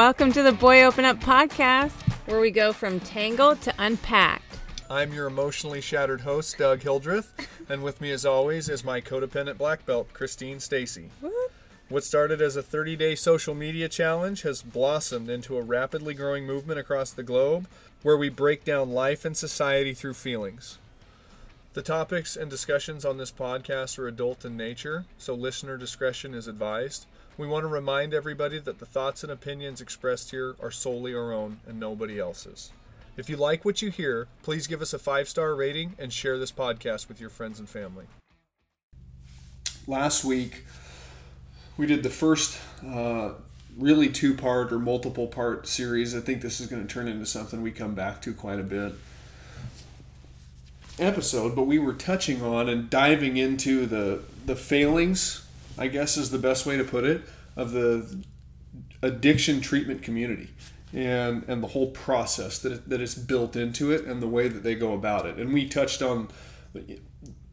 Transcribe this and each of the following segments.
Welcome to the Boy Open Up podcast, where we go from tangled to unpacked. I'm your emotionally shattered host, Doug Hildreth, and with me, as always, is my codependent black belt, Christine Stacy. What started as a 30 day social media challenge has blossomed into a rapidly growing movement across the globe where we break down life and society through feelings. The topics and discussions on this podcast are adult in nature, so listener discretion is advised. We want to remind everybody that the thoughts and opinions expressed here are solely our own and nobody else's. If you like what you hear, please give us a five star rating and share this podcast with your friends and family. Last week, we did the first uh, really two part or multiple part series. I think this is going to turn into something we come back to quite a bit episode, but we were touching on and diving into the the failings, I guess is the best way to put it, of the addiction treatment community and and the whole process that it, that is built into it and the way that they go about it. And we touched on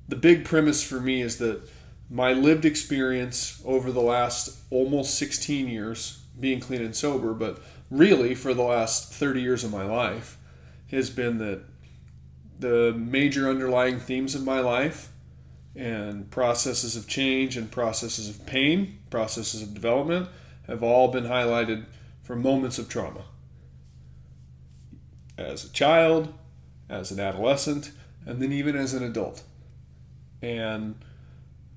the big premise for me is that my lived experience over the last almost 16 years being clean and sober, but really for the last 30 years of my life has been that the major underlying themes of my life and processes of change and processes of pain, processes of development have all been highlighted for moments of trauma. As a child, as an adolescent, and then even as an adult. And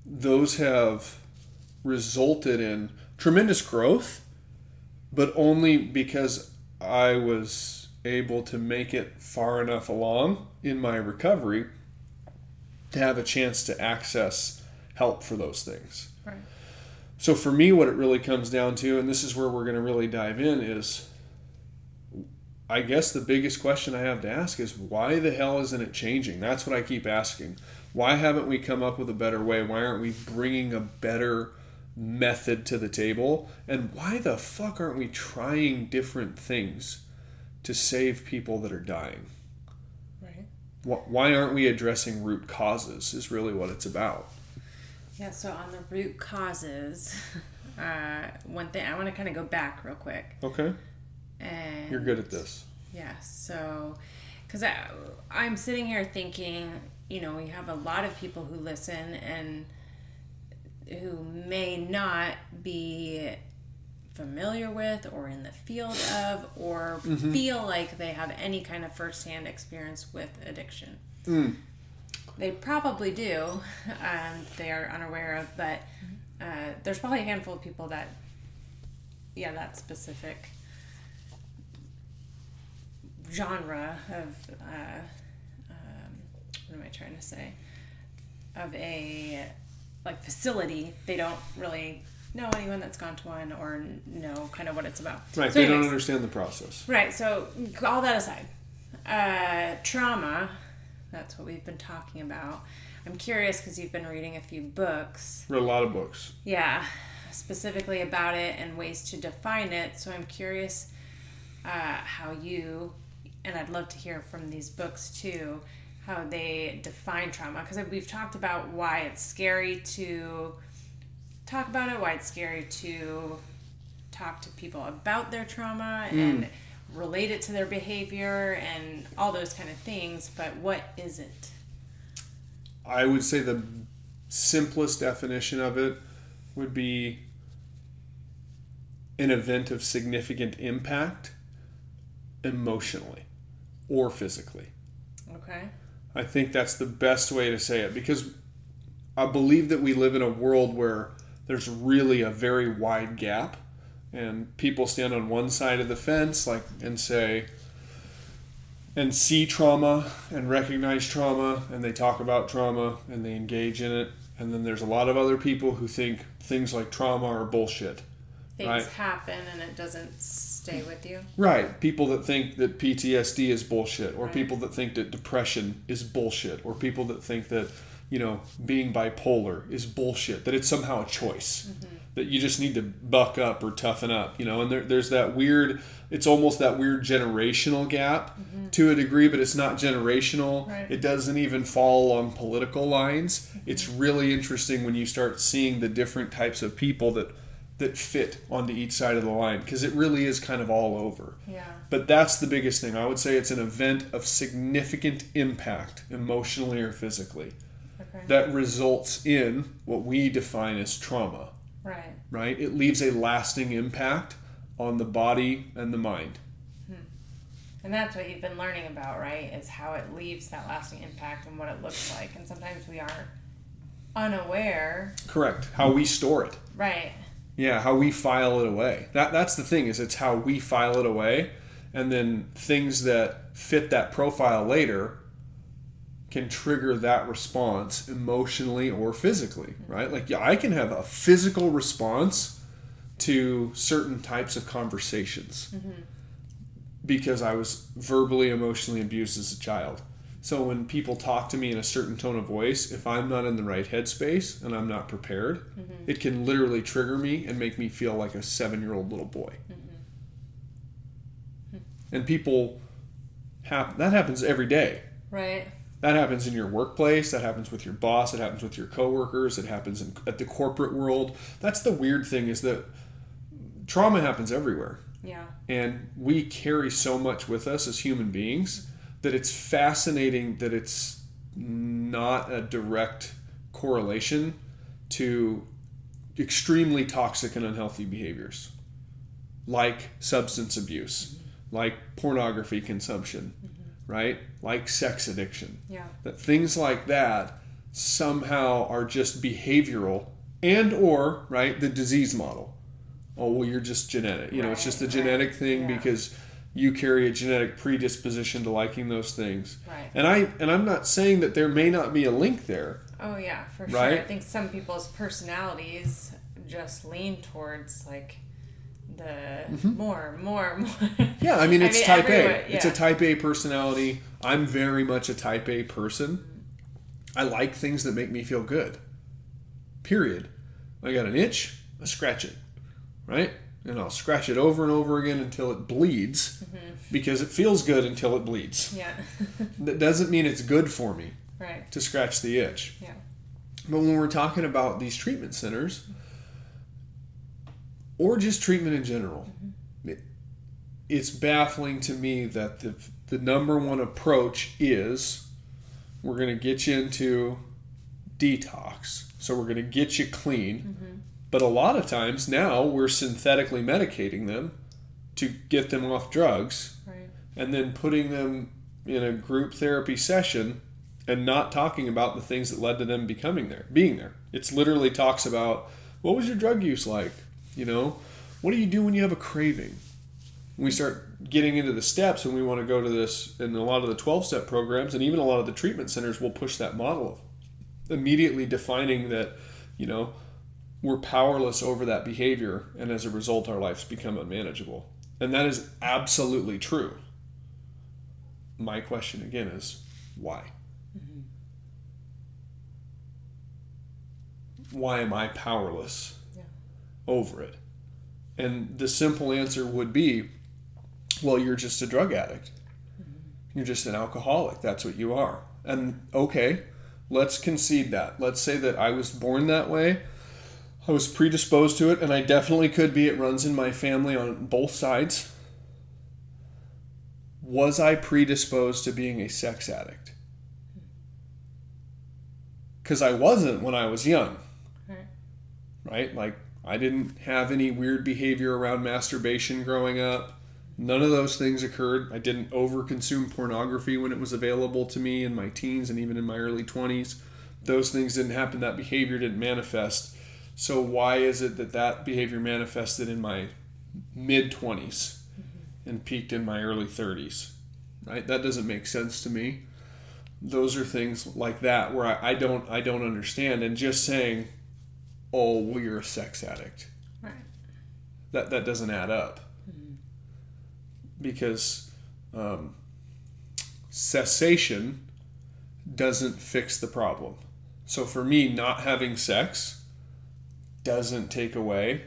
those have resulted in tremendous growth, but only because I was able to make it far enough along in my recovery to have a chance to access help for those things. Right. So for me, what it really comes down to, and this is where we're going to really dive in, is I guess the biggest question I have to ask is why the hell isn't it changing? That's what I keep asking. Why haven't we come up with a better way? Why aren't we bringing a better method to the table? And why the fuck aren't we trying different things to save people that are dying? Why aren't we addressing root causes? Is really what it's about. Yeah, so on the root causes, uh, one thing I want to kind of go back real quick. Okay. And You're good at this. Yeah, so because I, I'm sitting here thinking, you know, we have a lot of people who listen and who may not be familiar with or in the field of or feel like they have any kind of firsthand experience with addiction. Mm. They probably do. Um, they are unaware of, but uh, there's probably a handful of people that, yeah, that specific genre of, uh, um, what am I trying to say? Of a like facility, they don't really know anyone that's gone to one or know kind of what it's about. Right. So they don't understand the process. Right. So all that aside, uh, trauma. That's what we've been talking about. I'm curious because you've been reading a few books. Read a lot of books. Yeah, specifically about it and ways to define it. So I'm curious uh, how you, and I'd love to hear from these books too, how they define trauma. Because we've talked about why it's scary to talk about it, why it's scary to talk to people about their trauma hmm. and relate it to their behavior and all those kind of things. But what is it? I would say the simplest definition of it would be an event of significant impact emotionally or physically. Okay. I think that's the best way to say it because I believe that we live in a world where there's really a very wide gap and people stand on one side of the fence like and say and see trauma and recognize trauma and they talk about trauma and they engage in it and then there's a lot of other people who think things like trauma are bullshit Things Right. happen and it doesn't stay with you. Right. People that think that PTSD is bullshit, or Right. people that think that depression is bullshit, or people that think that, you know, being bipolar is bullshit, that it's somehow a choice, mm-hmm. that you just need to buck up or toughen up, you know, and there, there's that weird, it's almost that weird generational gap mm-hmm. to a degree, but it's not generational. Right. It doesn't even fall along political lines. Mm-hmm. It's really interesting when you start seeing the different types of people that that fit onto each side of the line because it really is kind of all over. Yeah. But that's the biggest thing. I would say it's an event of significant impact, emotionally or physically, That results in what we define as trauma, right. right? It leaves a lasting impact on the body and the mind. Hmm. And that's what you've been learning about, right? Is how it leaves that lasting impact and what it looks like. And sometimes we aren't unaware. Correct. How we store it. Right. Yeah, how we file it away. That that's the thing is it's how we file it away and then things that fit that profile later can trigger that response emotionally or physically, right? Like yeah, I can have a physical response to certain types of conversations mm-hmm. because I was verbally emotionally abused as a child. So when people talk to me in a certain tone of voice, if I'm not in the right headspace and I'm not prepared, mm-hmm. it can literally trigger me and make me feel like a seven year old little boy. Mm-hmm. Hmm. And people have that happens every day. Right. That happens in your workplace. That happens with your boss. It happens with your coworkers. It happens in, at the corporate world. That's the weird thing is that trauma happens everywhere. Yeah. And we carry so much with us as human beings that it's fascinating that it's not a direct correlation to extremely toxic and unhealthy behaviors like substance abuse, like pornography consumption, mm-hmm. Right? Like sex addiction. Yeah. That things like that somehow are just behavioral and or, right, the disease model. Oh, well, you're just genetic. You know, it's just a right, genetic thing yeah. because you carry a genetic predisposition to liking those things. Right. And I and I'm not saying that there may not be a link there. Oh yeah, for sure. Right? I think some people's personalities just lean towards like the more, more, more. Mm-hmm. Yeah, I mean I it's mean, type everyone- A. It's a type A personality. I'm very much a type A person. I like things that make me feel good. Period. I got an itch, I scratch it. Right? And I'll scratch it over and over again until it bleeds because it feels good until it bleeds. Yeah. That doesn't mean it's good for me right. to scratch the itch. Yeah. But when we're talking about these treatment centers, or just treatment in general, mm-hmm. it, it's baffling to me that the, the number one approach is we're going to get you into detox. So we're going to get you clean. Mm-hmm. But a lot of times now we're synthetically medicating them to get them off drugs Right. and then putting them in a group therapy session and not talking about the things that led to them becoming there, being there. It's literally talks about what was your drug use like? You know, what do you do when you have a craving? When we start getting into the steps and we want to go to this, and a lot of the 12 step programs and even a lot of the treatment centers will push that model of immediately defining that, you know, we're powerless over that behavior and as a result our lives become unmanageable. And that is absolutely true. My question again is why? Mm-hmm. Why am I powerless. Over it? And the simple answer would be well, you're just a drug addict. You're just an alcoholic. That's what you are. And okay, let's concede that. Let's say that I was born that way. I was predisposed to it, and I definitely could be. It runs in my family on both sides. Was I predisposed to being a sex addict? Hmm. Because I wasn't when I was young, Right. right? Like, I didn't have any weird behavior around masturbation growing up. None of those things occurred. I didn't overconsume pornography when it was available to me in my teens and even in my early 20s. Those things didn't happen. That behavior didn't manifest. So, why is it that that behavior manifested in my mid 20s and peaked in my early 30s? Right? That doesn't make sense to me. Those are things like that where I, I don't I don't understand. And just saying, "Oh, well, you're a sex addict," Right. that that doesn't add up hmm. because um, cessation doesn't fix the problem. So for me, not having sex doesn't take away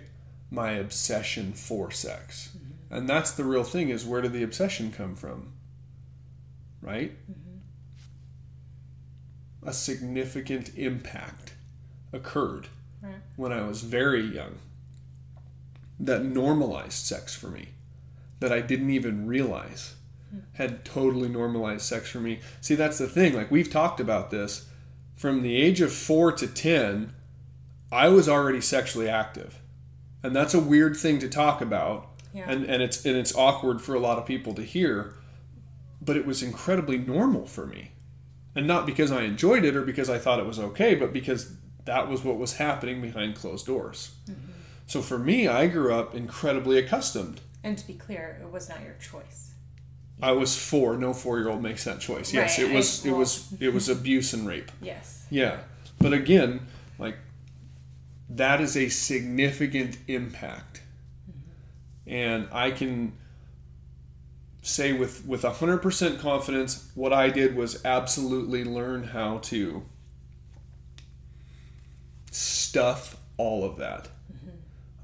my obsession for sex, mm-hmm. and that's the real thing: is where did the obsession come from? Right. Mm-hmm. A significant impact occurred Right. when I was very young. that normalized sex for me that I didn't even realize mm-hmm. had totally normalized sex for me. See, that's the thing. Like, we've talked about this. From the age of four to 10, I was already sexually active. And that's a weird thing to talk about. Yeah. And, and it's and it's awkward for a lot of people to hear, but it was incredibly normal for me. And not because I enjoyed it or because I thought it was okay, but because that was what was happening behind closed doors. Mm-hmm. So for me, I grew up incredibly accustomed. And to be clear, it was not your choice. I was four. No four-year-old makes that choice. Yes, Right, it was. I- it was. It was abuse and rape. Yes. Yeah, but again, like that is a significant impact, mm-hmm. and I can say with with hundred percent confidence, what I did was absolutely learn how to stuff all of that.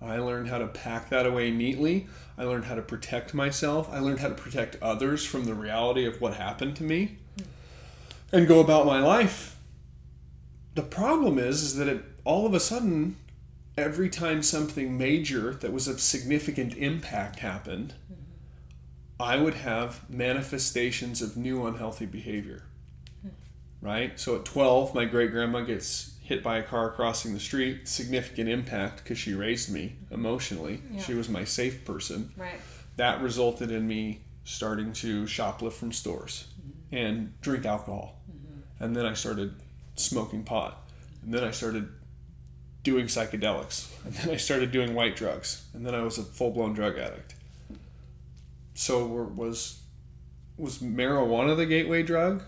I learned how to pack that away neatly. I learned how to protect myself. I learned how to protect others from the reality of what happened to me and go about my life. The problem is, is that it, all of a sudden, every time something major that was of significant impact happened, I would have manifestations of new unhealthy behavior. Right? So at 12, my great grandma gets hit by a car crossing the street, significant impact because she raised me emotionally. Yeah. She was my safe person Right. that resulted in me starting to shoplift from stores mm-hmm. and drink alcohol. Mm-hmm. And then I started smoking pot. And then I started doing psychedelics. And then I started doing white drugs. And then I was a full blown drug addict. So was was marijuana the gateway drug?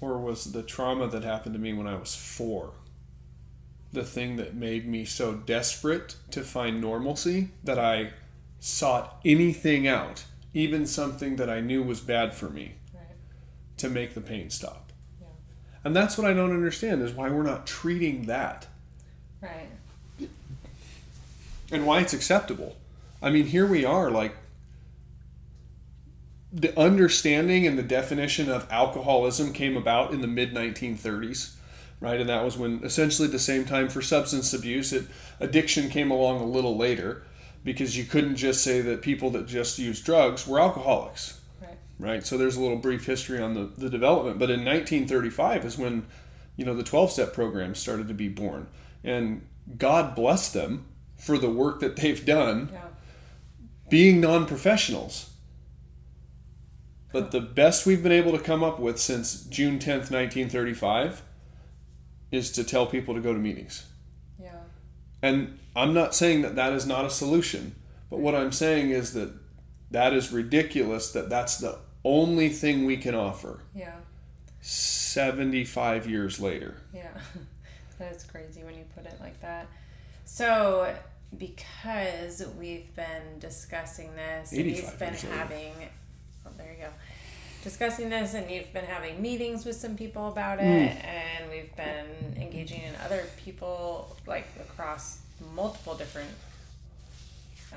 Or was the trauma that happened to me when I was four the thing that made me so desperate to find normalcy that I sought anything out, even something that I knew was bad for me, Right. to make the pain stop. Yeah. And that's what I don't understand is why we're not treating that Right. and why it's acceptable. I mean, here we are, like the understanding and the definition of alcoholism came about in the mid 1930s, right? And that was when essentially the same time for substance abuse, it, addiction came along a little later because you couldn't just say that people that just use drugs were alcoholics, Right. right? So there's a little brief history on the, the development. But in 1935 is when, you know, the 12 step program started to be born. And God bless them for the work that they've done Yeah. being non professionals. But the best we've been able to come up with since June 10th, 1935 is to tell people to go to meetings. Yeah. And I'm not saying that that is not a solution, but what I'm saying is that that is ridiculous that that's the only thing we can offer Yeah. 75 years later. Yeah, that is crazy when you put it like that. So, because we've been discussing this, and 85 you've been having, oh, there you go, discussing this, and you've been having meetings with some people about it, Hmm. and we've been engaging in other people like across multiple different, uh,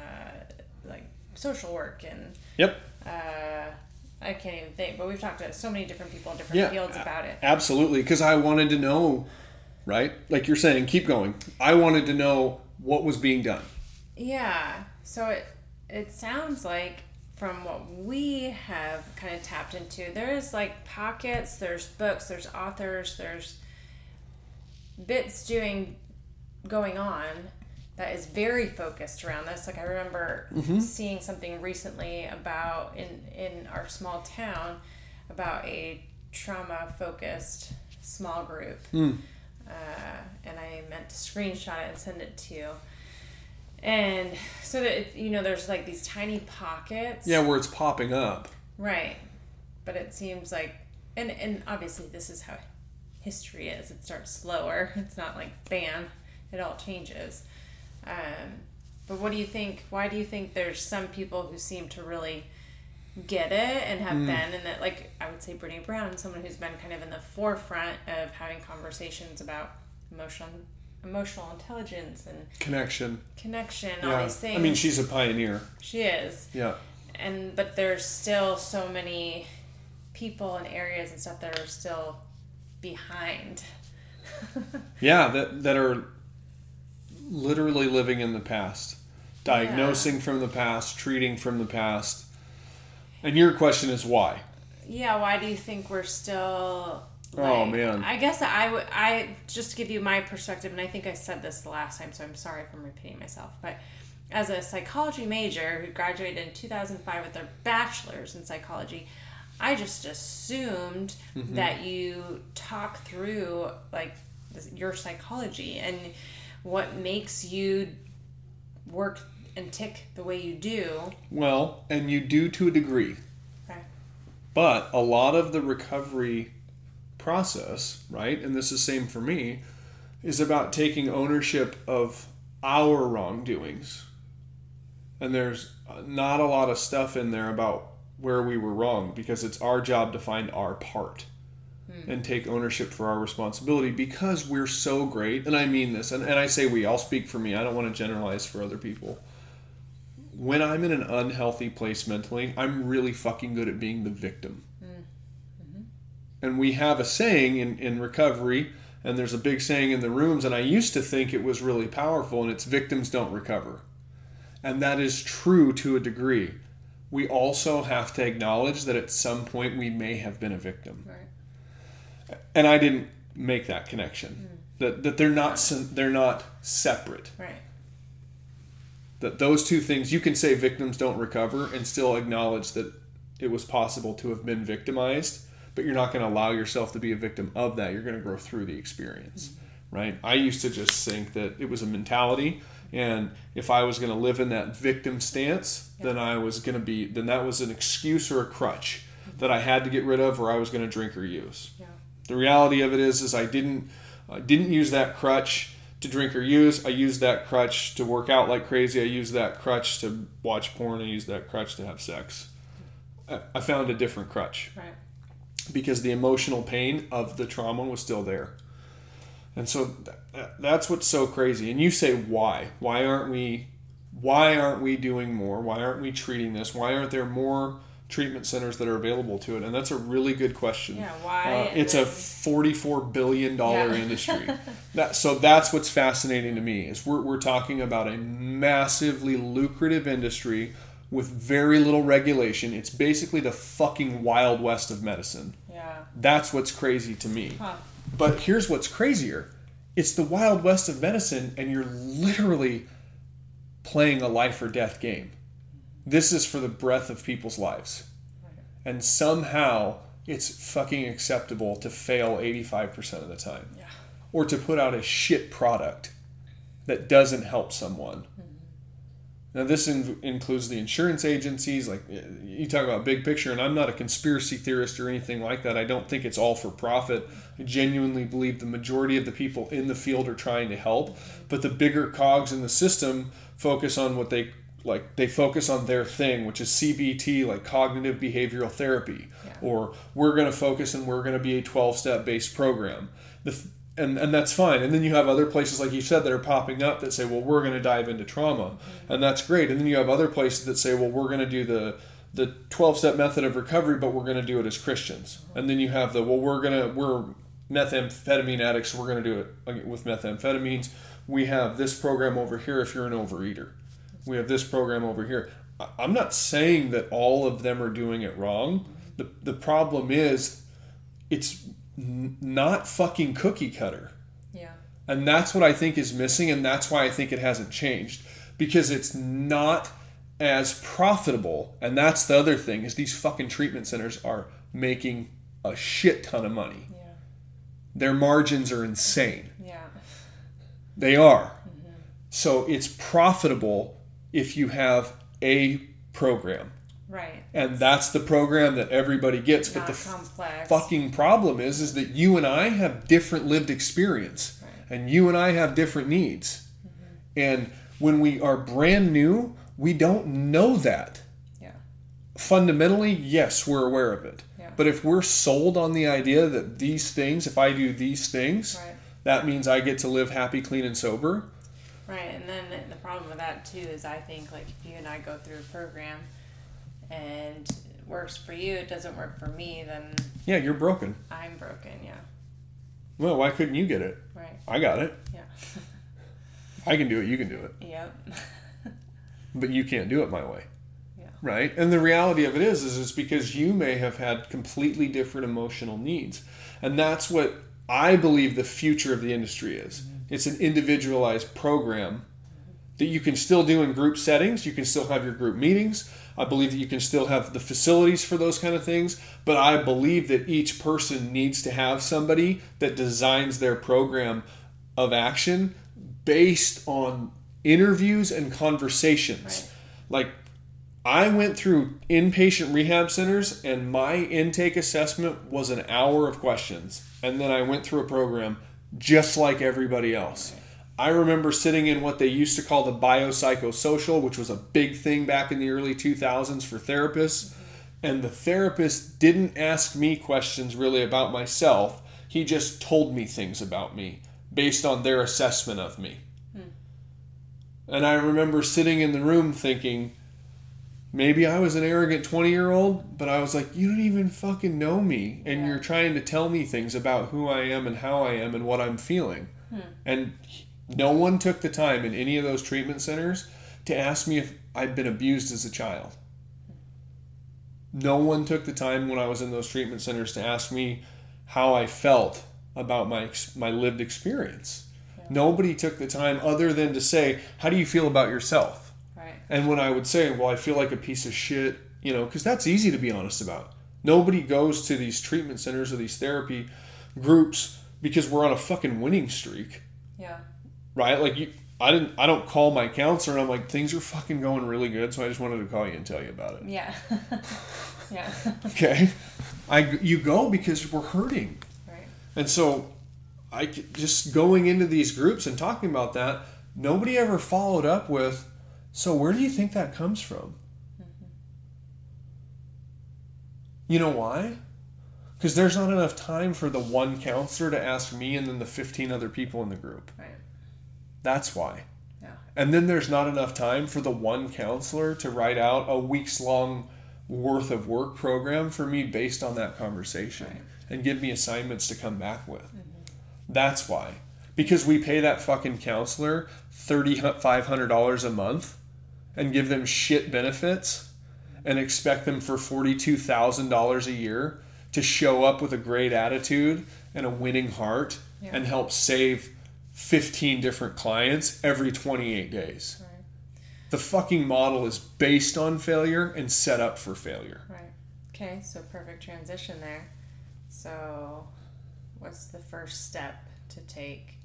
like social work and Yep. uh, I can't even think, but we've talked to so many different people in different Yeah. fields about it. Absolutely, because I wanted to know, right? Like you're saying, keep going. I wanted to know what was being done. Yeah. So it it sounds like from what we have kind of tapped into, there's like pockets, there's books, there's authors, there's bits doing going on that is very focused around this. Like I remember seeing something recently about in in our small town about a trauma focused small group. Uh, and I meant to screenshot it and send it to you. And so that it, you know, there's like these tiny pockets. Yeah, where it's popping up. Right. But it seems like, and and obviously this is how history is. It starts slower. It's not like bam, it all changes. Um, but what do you think? Why do you think there's some people who seem to really get it and have been, and that like I would say Brene Brown, someone who's been kind of in the forefront of having conversations about emotional emotional intelligence and Connection. connection, all these things. I mean, she's a pioneer. she is Yeah. and but there's still so many people and areas and stuff that are still behind Yeah, that that are literally living in the past. diagnosing from the past, treating from the past. And your question is why? Yeah, why do you think we're still Oh, man. I guess I would I just to give you my perspective and I think I said this the last time so I'm sorry if I'm repeating myself, but as a psychology major who graduated in 2005 with a bachelor's in psychology, I just assumed Mm-hmm. that you talk through like your psychology and what makes you work and tick the way you do. Well, and you do to a degree. Okay. But a lot of the recovery process, right, and this is same for me, is about taking ownership of our wrongdoings. And there's not a lot of stuff in there about where we were wrong because it's our job to find our part hmm. and take ownership for our responsibility because we're so great. And I mean this, and, and I say we, I'll speak for me, I don't want to generalize for other people. When I'm in an unhealthy place mentally, I'm really fucking good at being the victim. And we have a saying in, in recovery, and there's a big saying in the rooms, and I used to think it was really powerful, and it's victims don't recover. And that is true to a degree. We also have to acknowledge that at some point we may have been a victim. Right. And I didn't make that connection. Mm. That, that they're not they're not separate. Right. That those two things you can say victims don't recover and still acknowledge that it was possible to have been victimized, but you're not going to allow yourself to be a victim of that. You're going to grow through the experience, right? I used to just think that it was a mentality, and if I was going to live in that victim stance, then I was going to be then that was an excuse or a crutch that I had to get rid of, or I was going to drink or use. Yeah. The reality of it is, is I didn't, I didn't use that crutch to drink or use. I used that crutch to work out like crazy. I used that crutch to watch porn. I used that crutch to have sex. I, I found a different crutch Right. Because the emotional pain of the trauma was still there. And so th- that's what's so crazy. And you say why? Why aren't we why aren't we doing more? Why aren't we treating this? Why aren't there more treatment centers that are available to it? And that's a really good question. Yeah, why? Uh, it's a forty-four billion dollar Yeah. industry. That so that's what's fascinating to me is we're we're talking about a massively lucrative industry with very little regulation. It's basically the fucking wild west of medicine. yeah. That's what's crazy to me. Huh. But here's what's crazier: it's the wild west of medicine, and you're literally playing a life or death game. This is for the breath of people's lives, and somehow it's fucking acceptable to fail 85% of the time Yeah. or to put out a shit product that doesn't help someone. Hmm. Now, this in- includes the insurance agencies. Like you talk about big picture, and I'm not a conspiracy theorist or anything like that. I don't think it's all for profit. I genuinely believe the majority of the people in the field are trying to help, but the bigger cogs in the system focus on what they like. They focus on their thing, which is CBT, like cognitive behavioral therapy, Yeah. or we're going to focus and we're going to be a 12 step based program. The, and, and that's fine. And then you have other places, like you said, that are popping up that say, well, we're going to dive into trauma. And that's great. And then you have other places that say, well, we're going to do the the 12 step method of recovery, but we're going to do it as Christians. And then you have the, well, we're going to, we're methamphetamine addicts, so we're going to do it with methamphetamines. We have this program over here if you're an overeater. We have this program over here. I'm not saying that all of them are doing it wrong. The, the problem is it's n- not fucking cookie cutter. Yeah. And that's what I think is missing, and that's why I think it hasn't changed. Because it's not as profitable. And that's the other thing is these fucking treatment centers are making a shit ton of money. Yeah. Their margins are insane. Yeah. They are. Mm-hmm. So it's profitable if you have a program. Right. And that's the program that everybody gets. But the complex. fucking problem is is that you and I have different lived experience Right. and you and I have different needs. Mm-hmm. And when we are brand new, we don't know that. Yeah. Fundamentally, yes, we're aware of it. Yeah. But if we're sold on the idea that these things, if I do these things, Right. that means I get to live happy, clean, and sober. Right, and then the problem with that too is I think like if you and I go through a program and it works for you, it doesn't work for me, then Yeah, you're broken. I'm broken. Yeah, Well, why couldn't you get it? right. I got it. Yeah. I can do it. You can do it. yep. but you can't do it my way. Yeah. Right? And the reality of it is is it's because you may have had completely different emotional needs. And that's what I believe the future of the industry is. Mm-hmm. It's an individualized program that you can still do in group settings. You can still have your group meetings. I believe that you can still have the facilities for those kind of things, but I believe that each person needs to have somebody that designs their program of action based on interviews and conversations. Like I went through inpatient rehab centers and my intake assessment was an hour of questions. And then I went through a program just like everybody else. I remember sitting in what they used to call the biopsychosocial, which was a big thing back in the early 2000s for therapists. And the therapist didn't ask me questions really about myself. He just told me things about me based on their assessment of me. Hmm. And I remember sitting in the room thinking, maybe I was an arrogant 20 year old, but I was like, you don't even fucking know me. And Yeah. you're trying to tell me things about who I am and how I am and what I'm feeling. Hmm. And no one took the time in any of those treatment centers to ask me if I'd been abused as a child. No one took the time when I was in those treatment centers to ask me how I felt about my my lived experience. Nobody took the time other than to say, "How do you feel about yourself?" Right. And when I would say, "Well, I feel like a piece of shit," you know, because that's easy to be honest about. Nobody goes to these treatment centers or these therapy groups because we're on a fucking winning streak Yeah. Right? Like you, I didn't, I don't call my counselor and I'm like, things are fucking going really good, so I just wanted to call you and tell you about it. Yeah. yeah. Okay, I, you go because we're hurting, right. and so I just going into these groups and talking about that. Nobody ever followed up with, so where do you think that comes from? Mm-hmm. You know why? Because there's not enough time for the one counselor to ask me and then the 15 other people in the group. Right. That's why. Yeah. And then there's not enough time for the one counselor to write out a week's long worth of work program for me based on that conversation Right. and give me assignments to come back with. Mm-hmm. That's why. Because we pay that fucking counselor $3,500 a month and give them shit benefits and expect them for $42,000 a year to show up with a great attitude and a winning heart Yeah. and help save 15 different clients every 28 days. Right. The fucking model is based on failure and set up for failure. Right. Okay, so perfect transition there. So, what's the first step to take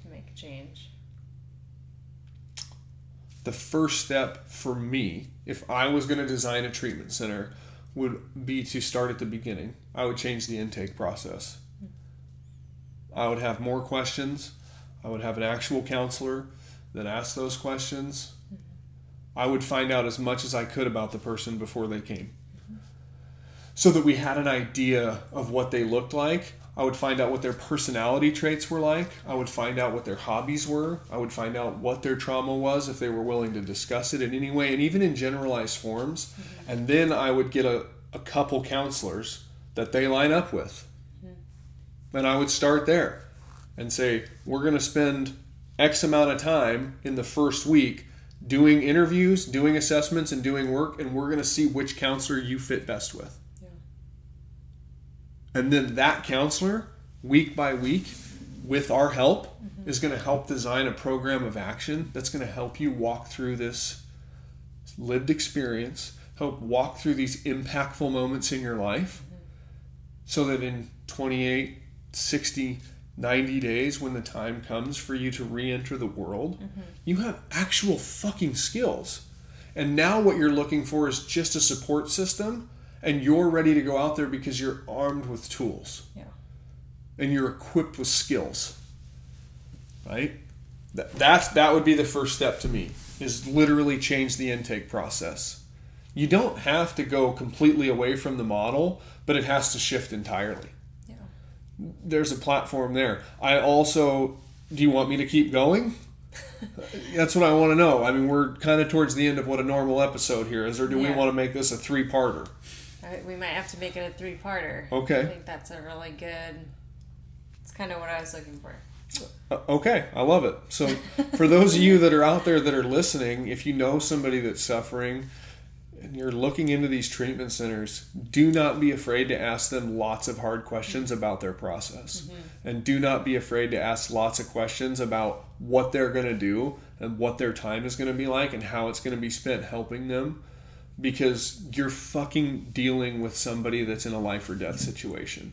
to make a change? The first step for me, if I was going to design a treatment center, would be to start at the beginning. I would change the intake process. I would have more questions. I would have an actual counselor that asked those questions. I would find out as much as I could about the person before they came. So that we had an idea of what they looked like. I would find out what their personality traits were like. I would find out what their hobbies were. I would find out what their trauma was if they were willing to discuss it in any way and even in generalized forms. Mm-hmm. And then I would get a, a couple counselors that they line up with. And I would start there and say, we're going to spend X amount of time in the first week doing interviews, doing assessments, and doing work, and we're going to see which counselor you fit best with. Yeah. And then that counselor, week by week, with our help, mm-hmm. is going to help design a program of action that's going to help you walk through this lived experience, help walk through these impactful moments in your life, mm-hmm. so that in 28, 60, 90 days, when the time comes for you to re enter the world, mm-hmm. you have actual fucking skills. And now what you're looking for is just a support system, and you're ready to go out there because you're armed with tools Yeah. and you're equipped with skills. Right? That, that's that would be the first step to me is literally change the intake process. You don't have to go completely away from the model, but it has to shift entirely. Yeah. There's a platform there. I also do you want me to keep going? That's what I want to know. I mean, we're kind of towards the end of what a normal episode here is, or do we want to make this a three-parter? We might have to make it a three-parter. Okay. I think that's a really good. It's kind of what I was looking for. Uh, okay, I love it. So, for those of you that are out there that are listening, if you know somebody that's suffering and you're looking into these treatment centers, do not be afraid to ask them lots of hard questions about their process. Mm-hmm. And do not be afraid to ask lots of questions about what they're going to do and what their time is going to be like and how it's going to be spent helping them because you're fucking dealing with somebody that's in a life or death situation.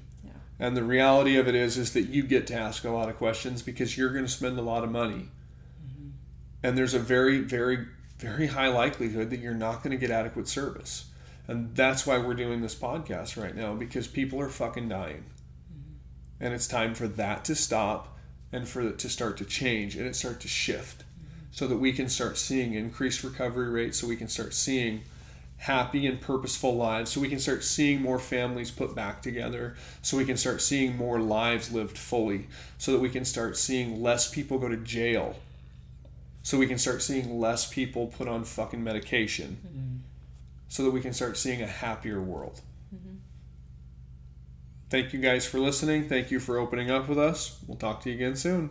And the reality of it is, is that you get to ask a lot of questions because you're going to spend a lot of money. Mm-hmm. And there's a very, very, very high likelihood that you're not going to get adequate service. And that's why we're doing this podcast right now because people are fucking dying. Mm-hmm. And it's time for that to stop and for it to start to change and it start to shift mm-hmm. so that we can start seeing increased recovery rates, so we can start seeing happy and purposeful lives so we can start seeing more families put back together so we can start seeing more lives lived fully so that we can start seeing less people go to jail so we can start seeing less people put on fucking medication. Mm-hmm. so that we can start seeing a happier world. Mm-hmm. thank you guys for listening. Thank you for opening up with us. We'll talk to you again soon